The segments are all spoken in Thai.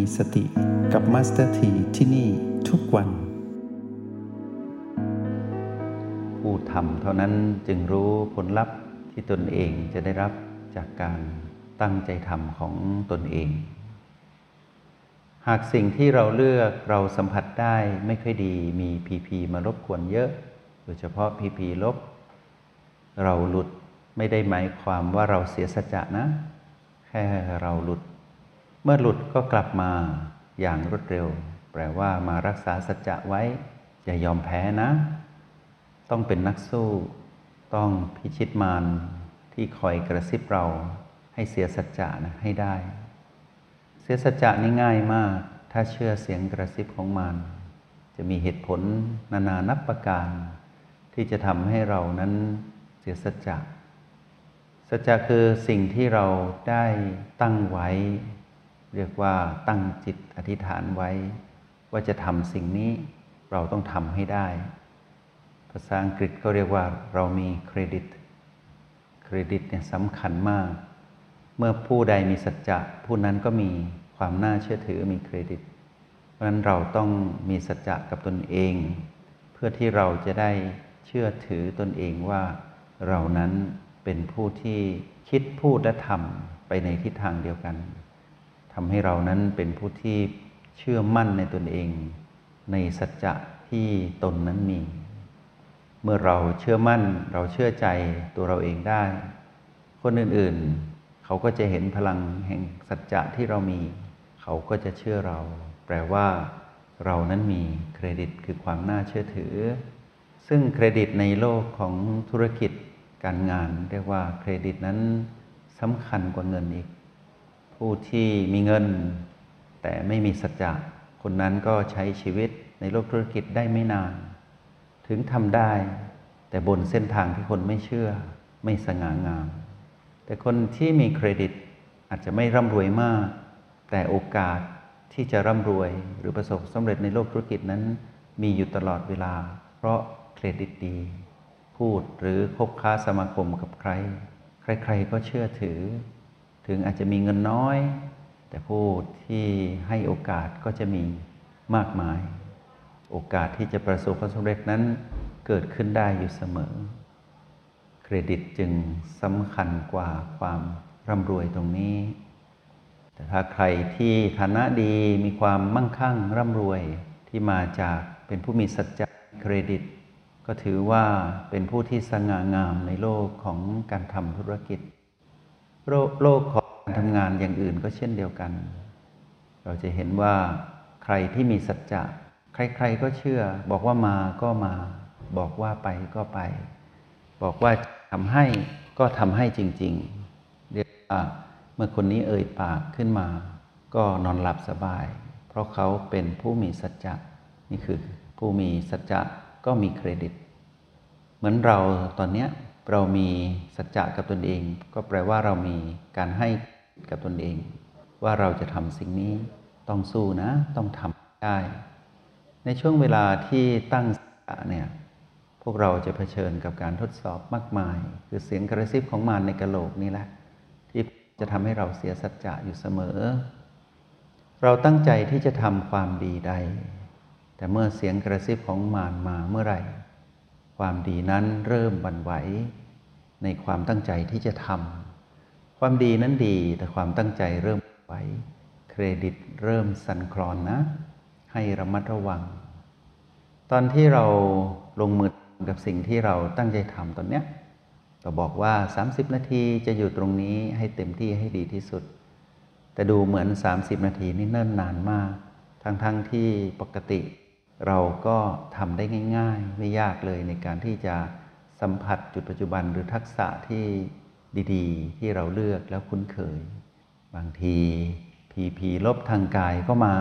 มีสติกับมาสเตอร์ทีที่นี่ทุกวัน ผู้ทำเท่านั้นจึงรู้ผลลัพธ์ที่ตนเองจะได้รับจากการตั้งใจทำของตนเอง หากสิ่งที่เราเลือกเราสัมผัสได้ไม่ค่อยดีมีพีพีมารบกวนเยอะ โดยเฉพาะพีพีลบ เราหลุดไม่ได้หมายความว่าเราเสียสัจจะนะ แค่เราหลุด เมื่อหลุดก็กลับมาอย่างรวดเร็ว แปลว่ามารักษาสัจจะไว้ อย่ายอมแพ้นะ ต้องเป็นนักสู้ ต้องพิชิตมารที่คอยกระซิบเราให้เสียสัจจะนะให้ได้ เสียสัจจะนี่ง่ายมาก ถ้าเชื่อเสียงกระซิบของมารจะมีเหตุผลนานานับประการ ที่จะทำให้เรานั้นเสียสัจจะสัจจะคือสิ่งที่เราได้ตั้งไว้ เรียกว่าตั้งจิตอธิษฐานไว้ ว่าจะทำสิ่งนี้เราต้องทำให้ได้ ภาษาอังกฤษก็เรียกว่าเรามีเครดิต เครดิตเนี่ยสำคัญมาก เมื่อผู้ใดมีสัจจะผู้นั้นก็มีความน่าเชื่อถือมีเครดิต เพราะนั้นเราต้องมีสัจจะกับตนเอง เพื่อที่เราจะได้เชื่อถือตนเองว่าเรานั้นเป็นผู้ที่คิดพูดและทำไปในทิศทางเดียวกัน ทำให้เรานั้นเป็นผู้ที่เชื่อมั่นในตนเอง ในสัจจะที่ตนนั้นมี เมื่อเราเชื่อมั่นเราเชื่อใจตัวเราเองได้ คนอื่นๆ เขาก็จะเห็นพลังแห่งสัจจะที่เรามี เขาก็จะเชื่อเรา แปลว่า เรานั้นมีเครดิตคือความน่าเชื่อถือ ซึ่งเครดิตในโลกของธุรกิจการงาน เรียกว่าเครดิตนั้นสำคัญกว่าเงินอีก ผู้ที่มีเงิน แต่ไม่มีสัจจะคนนั้นก็ใช้ชีวิตในโลกธุรกิจได้ไม่นาน ถึงทำได้ แต่บนเส้นทางที่คนไม่เชื่อไม่สง่างาม แต่คนที่มีเครดิตอาจจะไม่ร่ำรวยมาก แต่โอกาสที่จะร่ำรวยหรือประสบสำเร็จในโลกธุรกิจนั้น มีอยู่ตลอดเวลา เพราะเครดิตดี พูดหรือคบค้าสมาคมกับใคร ใครๆก็เชื่อถือ ถึงอาจจะมีเงินน้อย แต่ผู้ที่ให้โอกาสก็จะมีมากมาย โอกาสที่จะประสบความสำเร็จนั้นเกิดขึ้นได้อยู่เสมอ เครดิตจึงสำคัญกว่าความร่ำรวยตรงนี้ แต่ถ้าใครที่ฐานะดีมีความมั่งคั่งร่ำรวยที่มาจากเป็นผู้มีสัจจะเครดิต ก็ถือว่าเป็นผู้ที่สง่างามในโลกของการทำธุรกิจ โลกข การทำงานอย่างอื่นก็เช่นเดียวกัน เราจะเห็นว่าใครที่มีสัจจะ ใครๆก็เชื่อ บอกว่ามาก็มา บอกว่าไปก็ไป บอกว่าทำให้ก็ทำให้จริง ๆ เรียกว่าเมื่อคนนี้เอ่ยปากขึ้นมา ก็นอนหลับสบาย เพราะเขาเป็นผู้มีสัจจะ นี่คือผู้มีสัจจะก็มีเครดิต เหมือนเราตอนนี้เรามีสัจจะกับตนเอง ก็แปลว่าเรามีการให้ กับตนเอง ว่าเราจะทำสิ่งนี้ต้องสู้นะ ต้องทำได้ ในช่วงเวลาที่ตั้งสัจจะเนี่ยพวกเราจะเผชิญกับการทดสอบมากมาย คือเสียงกระซิบของมารในกระโหลกนี่แหละ ที่จะทำให้เราเสียสัจจะอยู่เสมอ เราตั้งใจที่จะทำความดีใด แต่เมื่อเสียงกระซิบของมารมาเมื่อไหร่ ความดีนั้นเริ่มบันไหว ในความตั้งใจที่จะทำ ความดีนั้นดีแต่ความตั้งใจเริ่มไหวเครดิตเริ่มสั่นคลอนนะ ให้ระมัดระวัง ตอนที่เราลงมือกับสิ่งที่เราตั้งใจทำตอนเนี้ยเราบอกว่า 30 นาทีจะอยู่ตรงนี้ให้เต็มที่ให้ดีที่สุด แต่ดูเหมือน 30 นาทีนี่เนิ่นนานมาก ทั้งๆทที่ปกติ เราก็ทำได้ง่าย ๆ ไม่ยากเลยในการที่จะสัมผัสจุดปัจจุบันหรือทักษะที่ ดีๆ ที่เราเลือกแล้วคุ้นเคย บางทีผีผีลบทางกายก็มา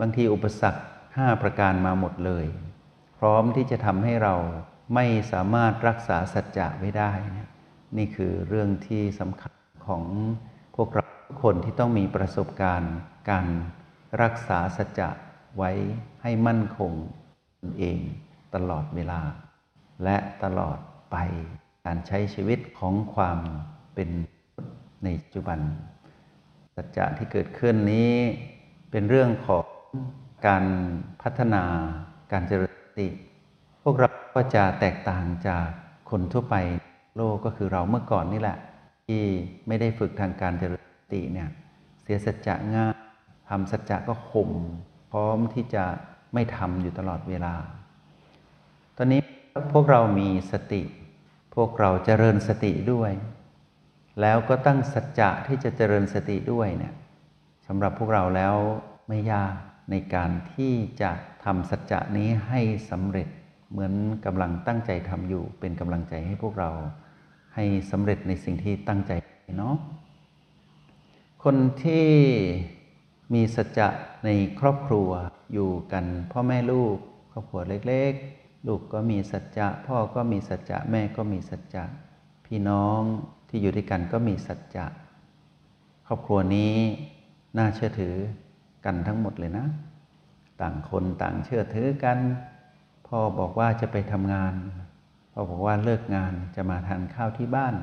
บางทีอุปสรรค5ประการมาหมดเลย พร้อมที่จะทำให้เราไม่สามารถรักษาสัจจะไว้ได้ นี่คือเรื่องที่สำคัญของพวกเราทุกคนที่ต้องมีประสบการณ์การรักษาสัจจะไว้ให้มั่นคงตนเองตลอดเวลา และตลอดไป การใช้ชีวิตของความเป็นในปัจจุบัน สัจจะที่เกิดขึ้นนี้เป็นเรื่องของการพัฒนาการเจริญสติ พวกเราก็จะแตกต่างจากคนทั่วไปโลกก็คือเราเมื่อก่อนนี่แหละ ที่ไม่ได้ฝึกทางการเจริญสติเนี่ยเสียสัจจะง่ายทำสัจจะก็ข่มพร้อมที่จะไม่ทำอยู่ตลอดเวลา ตอนนี้พวกเรามีสติ พวกเราเจริญสติด้วย แล้วก็ตั้งสัจจะที่จะเจริญสติด้วยเนี่ยสำหรับพวกเราแล้วไม่ยากในการที่จะทำสัจจะนี้ให้สำเร็จเหมือนกำลังตั้งใจทำอยู่ เป็นกำลังใจให้พวกเรา ให้สำเร็จในสิ่งที่ตั้งใจเนาะคนที่มีสัจจะในครอบครัวอยู่กันพ่อแม่ลูกครอบครัวเล็ก ๆ ลูกก็มีสัจจะ พ่อก็มีสัจจะ แม่ก็มีสัจจะ พี่น้องที่อยู่ด้วยกันก็มีสัจจะ ครอบครัวนี้น่าเชื่อถือกันทั้งหมดเลยนะ ต่างคนต่างเชื่อถือกัน พ่อบอกว่าจะไปทำงาน พ่อบอกว่าเลิกงานจะมาทานข้าวที่บ้าน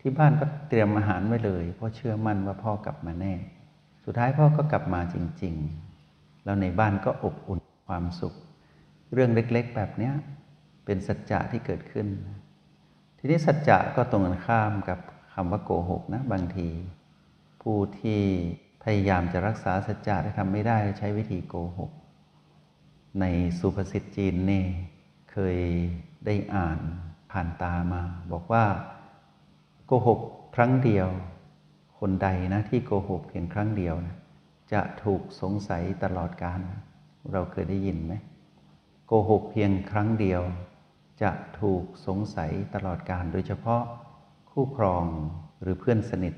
ที่บ้านก็เตรียมอาหารไว้เลย เพราะเชื่อมั่นว่าพ่อกลับมาแน่ สุดท้ายพ่อก็กลับมาจริง ๆ แล้วในบ้านก็อบอุ่นความสุข เรื่องเล็ก ๆ แบบนี้เป็นสัจจะที่เกิดขึ้น ทีนี้สัจจะก็ตรงกันข้ามกับคำว่าโกหกนะบางที ผู้ที่พยายามจะรักษาสัจจะแต่ทำไม่ได้ใช้วิธีโกหก ในสุภาษิตจีนนี่เคยได้อ่านผ่านตามา บอกว่าโกหกครั้งเดียว คนใดนะที่โกหกเพียงครั้งเดียวนะจะถูกสงสัยตลอดกาลเราเคยได้ยินไหม โกหกเพียงครั้งเดียว จะถูกสงสัยตลอดกาลโดยเฉพาะคู่ครองหรือเพื่อนสนิท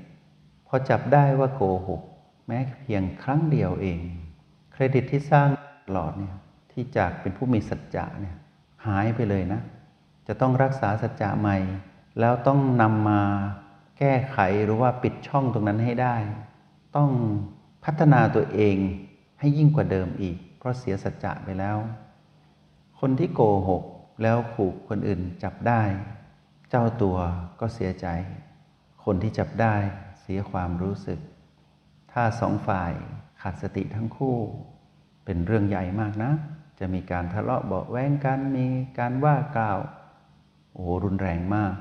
พอจับได้ว่าโกหก แม้เพียงครั้งเดียวเอง เครดิตที่สร้างตลอดเนี่ยที่จากเป็นผู้มีสัจจะเนี่ยหายไปเลยนะ จะต้องรักษาสัจจะใหม่ แล้วต้องนำมาแก้ไขหรือว่าปิดช่องตรงนั้นให้ได้ ต้องพัฒนาตัวเองให้ยิ่งกว่าเดิมอีก เพราะเสียสัจจะไปแล้ว คนที่โกหกแล้วขู่คนอื่นจับได้ เจ้าตัวก็เสียใจ คนที่จับได้เสียความรู้สึก ถ้าสองฝ่ายขาดสติทั้งคู่ เป็นเรื่องใหญ่มากนะ จะมีการทะเลาะเบาแว้งกันมีการว่ากล่าว โอ้รุนแรงมาก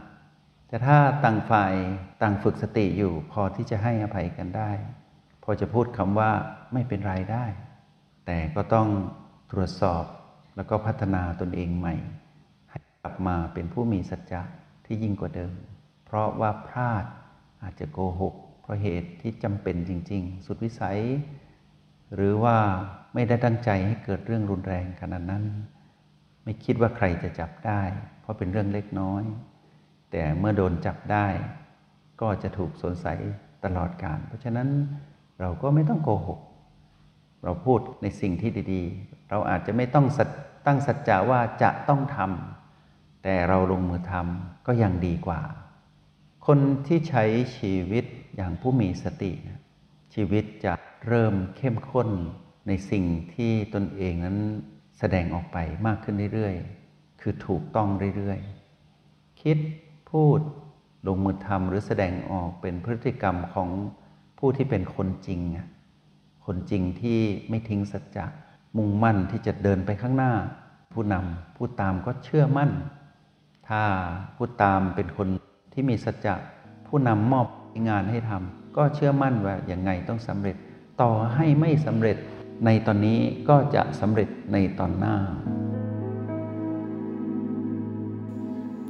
แต่ถ้าต่างฝ่ายต่างฝึกสติอยู่พอที่จะให้อภัยกันได้ พอจะพูดคำว่าไม่เป็นไรได้ แต่ก็ต้องตรวจสอบ แล้วก็พัฒนาตนเองใหม่ ให้กลับมาเป็นผู้มีสัจจะที่ยิ่งกว่าเดิม เพราะว่าพลาดอาจจะโกหก เพราะเหตุที่จำเป็นจริง ๆ สุดวิสัย หรือว่าไม่ได้ตั้งใจให้เกิดเรื่องรุนแรงขนาดนั้น ไม่คิดว่าใครจะจับได้ เพราะเป็นเรื่องเล็กน้อย แต่เมื่อโดนจับได้ ก็จะถูกสงสัยตลอดการ เพราะฉะนั้นเราก็ไม่ต้องโกหก เราพูดในสิ่งที่ดีๆ เราอาจจะไม่ต้องตั้งสัจจะว่าจะต้องทำแต่เราลงมือทำก็ยังดีกว่า คนที่ใช้ชีวิตอย่างผู้มีสติ ชีวิตจะเริ่มเข้มข้นในสิ่งที่ตนเองนั้นแสดงออกไปมากขึ้นเรื่อยๆ คือถูกต้องเรื่อยๆ คิดพูดลงมือทำหรือแสดงออกเป็นพฤติกรรมของผู้ที่เป็นคนจริง คนจริงที่ไม่ทิ้งสัจจะมุ่งมั่นที่จะเดินไปข้างหน้า ผู้นำผู้ตามก็เชื่อมั่น ถ้าผู้ตามเป็นคนที่มีสัจจะผู้นำมอบงานให้ทำก็เชื่อมั่นว่าอย่างไงต้องสำเร็จ ต่อให้ไม่สำเร็จในตอนนี้ก็จะสำเร็จในตอนหน้า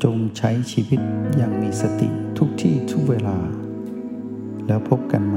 จงใช้ชีวิตอย่างมีสติทุกที่ทุกเวลา แล้วพบกันไหม